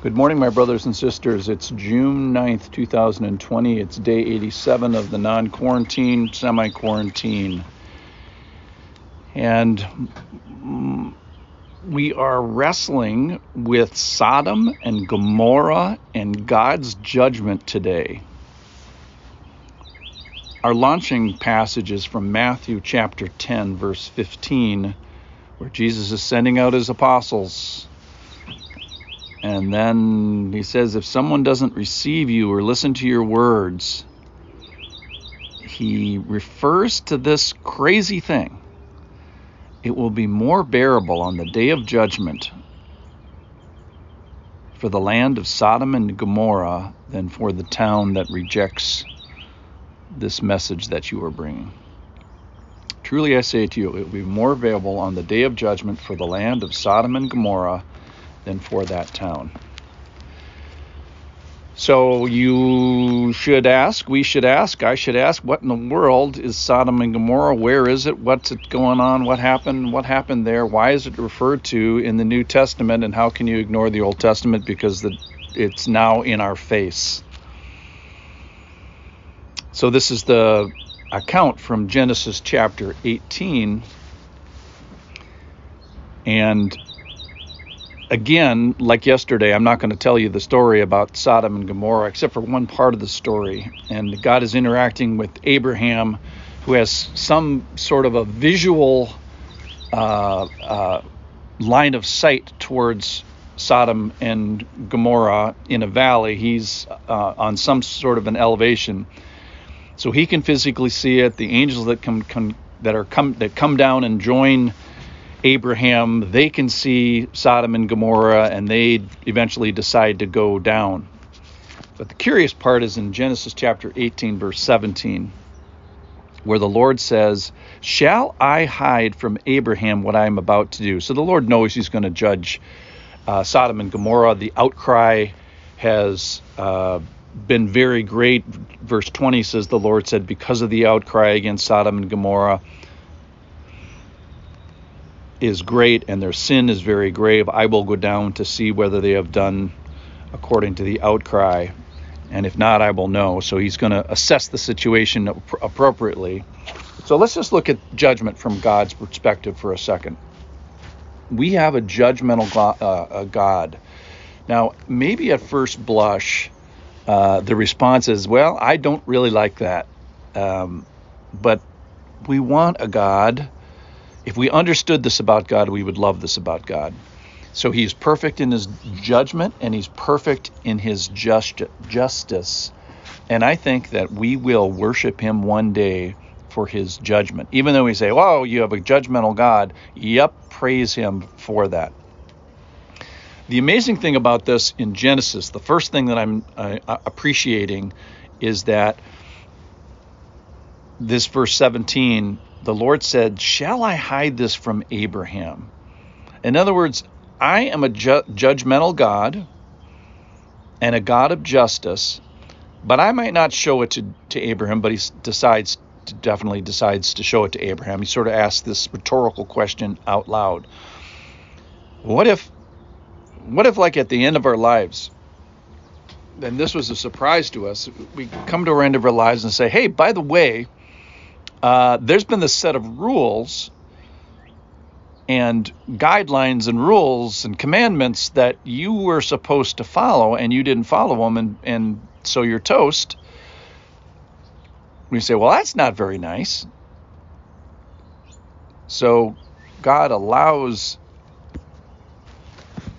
Good morning, my brothers and sisters. It's June 9th, 2020. It's day 87 of the non quarantine, semi quarantine. And we are wrestling with Sodom and Gomorrah and God's judgment today. Our launching passage is from Matthew chapter 10, verse 15, where Jesus is sending out his apostles and then he says, if someone doesn't receive you or listen to your words, he refers to this crazy thing. It will be more bearable on the day of judgment for the land of Sodom and Gomorrah than for the town that rejects this message that you are bringing. Truly I say to you, it will be more available on the day of judgment for the land of Sodom and Gomorrah than for that town. So you should ask, we should ask, I should ask, what in the world is Sodom and Gomorrah? Where is it? What's it going on? What happened? What happened there? Why is it referred to in the New Testament? And how can you ignore the Old Testament because the, it's now in our face? So this is the account from Genesis chapter 18. And again, like yesterday, I'm not going to tell you the story about Sodom and Gomorrah, except for one part of the story. And God is interacting with Abraham, who has some sort of a visual uh, uh, line of sight towards Sodom and Gomorrah in a valley. He's uh, on some sort of an elevation, so he can physically see it. The angels that come, come that are come that come down and join Abraham, they can see Sodom and Gomorrah and they eventually decide to go down. But the curious part is in Genesis chapter 18, verse 17, where the Lord says, Shall I hide from Abraham what I am about to do? So the Lord knows he's going to judge uh, Sodom and Gomorrah. The outcry has uh, been very great. Verse 20 says, The Lord said, Because of the outcry against Sodom and Gomorrah, is great and their sin is very grave, I will go down to see whether they have done according to the outcry. And if not, I will know. So he's going to assess the situation appropriately. So let's just look at judgment from God's perspective for a second. We have a judgmental uh, God. Now, maybe at first blush, uh, the response is, well, I don't really like that. Um, but we want a God if we understood this about God, we would love this about God. So he's perfect in his judgment and he's perfect in his just, justice. And I think that we will worship him one day for his judgment. Even though we say, "Whoa, you have a judgmental God." Yep, praise him for that. The amazing thing about this in Genesis, the first thing that I'm uh, appreciating is that this verse 17 the Lord said, Shall I hide this from Abraham? In other words, I am a ju- judgmental God and a God of justice, but I might not show it to, to Abraham, but he decides definitely decides to show it to Abraham. He sort of asks this rhetorical question out loud. What if what if like at the end of our lives, and this was a surprise to us, we come to our end of our lives and say, hey, by the way, uh, there's been this set of rules and guidelines and rules and commandments that you were supposed to follow and you didn't follow them and, and so you're toast. We say well that's not very nice. So god allows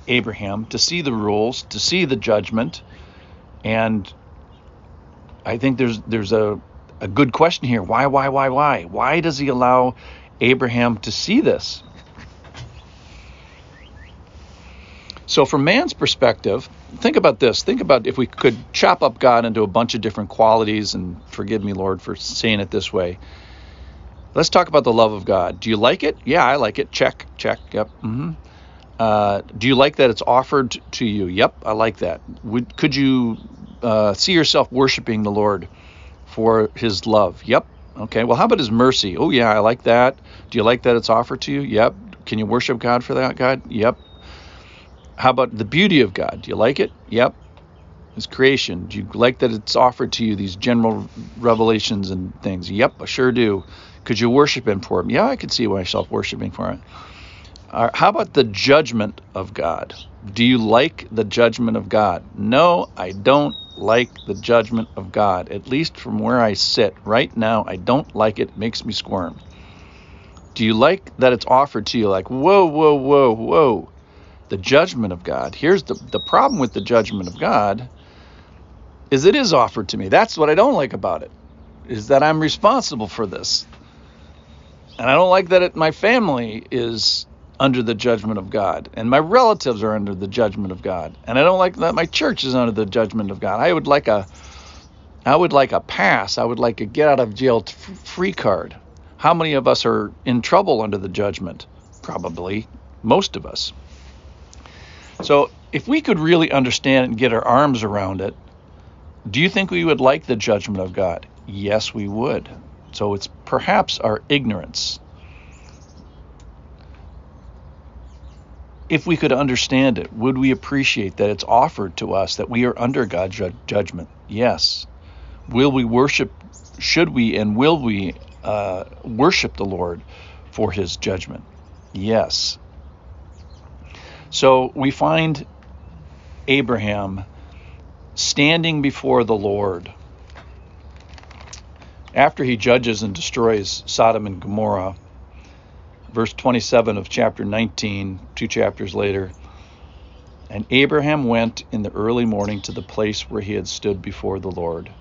abraham to see the rules to see the judgment and i think there's there's a a good question here. Why, why, why, why? Why does he allow Abraham to see this? So, from man's perspective, think about this. Think about if we could chop up God into a bunch of different qualities, and forgive me, Lord, for saying it this way. Let's talk about the love of God. Do you like it? Yeah, I like it. Check, check. Yep. Mm-hmm. Uh, do you like that it's offered to you? Yep, I like that. Would, could you uh, see yourself worshiping the Lord? For his love. Yep. Okay. Well, how about his mercy? Oh, yeah, I like that. Do you like that it's offered to you? Yep. Can you worship God for that, God? Yep. How about the beauty of God? Do you like it? Yep. His creation. Do you like that it's offered to you these general revelations and things? Yep, I sure do. Could you worship Him for Him? Yeah, I could see myself worshiping for Him. How about the judgment of God? Do you like the judgment of God? No, I don't like the judgment of God. At least from where I sit right now, I don't like it. It makes me squirm. Do you like that it's offered to you like, whoa, whoa, whoa, whoa? The judgment of God. Here's the, the problem with the judgment of God is it is offered to me. That's what I don't like about it, is that I'm responsible for this. And I don't like that it, my family is under the judgment of God, and my relatives are under the judgment of God, and I don't like that my church is under the judgment of God. I would like a, I would like a pass. I would like a get out of jail free card. How many of us are in trouble under the judgment? Probably most of us. So if we could really understand and get our arms around it, do you think we would like the judgment of God? Yes, we would. So it's perhaps our ignorance if we could understand it, would we appreciate that it's offered to us that we are under God's ju- judgment? Yes. Will we worship, should we, and will we uh, worship the Lord for his judgment? Yes. So we find Abraham standing before the Lord after he judges and destroys Sodom and Gomorrah verse 27 of chapter 19, two chapters later. And Abraham went in the early morning to the place where he had stood before the Lord.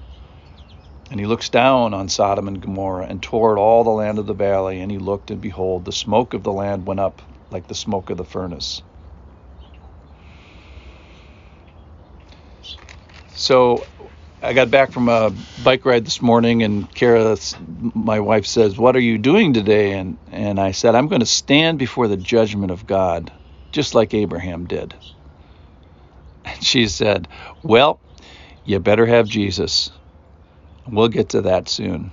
And he looks down on Sodom and Gomorrah and toward all the land of the valley, and he looked, and behold, the smoke of the land went up like the smoke of the furnace. So I got back from a bike ride this morning, and Kara, my wife, says, "What are you doing today?" And and I said, "I'm going to stand before the judgment of God, just like Abraham did." And she said, "Well, you better have Jesus. We'll get to that soon."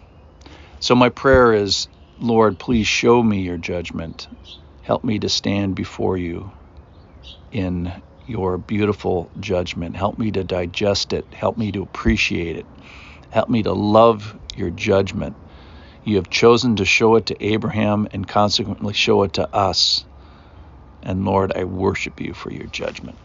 So my prayer is, Lord, please show me your judgment. Help me to stand before you in your beautiful judgment. Help me to digest it. Help me to appreciate it. Help me to love your judgment. You have chosen to show it to Abraham and consequently show it to us. And Lord, I worship you for your judgment.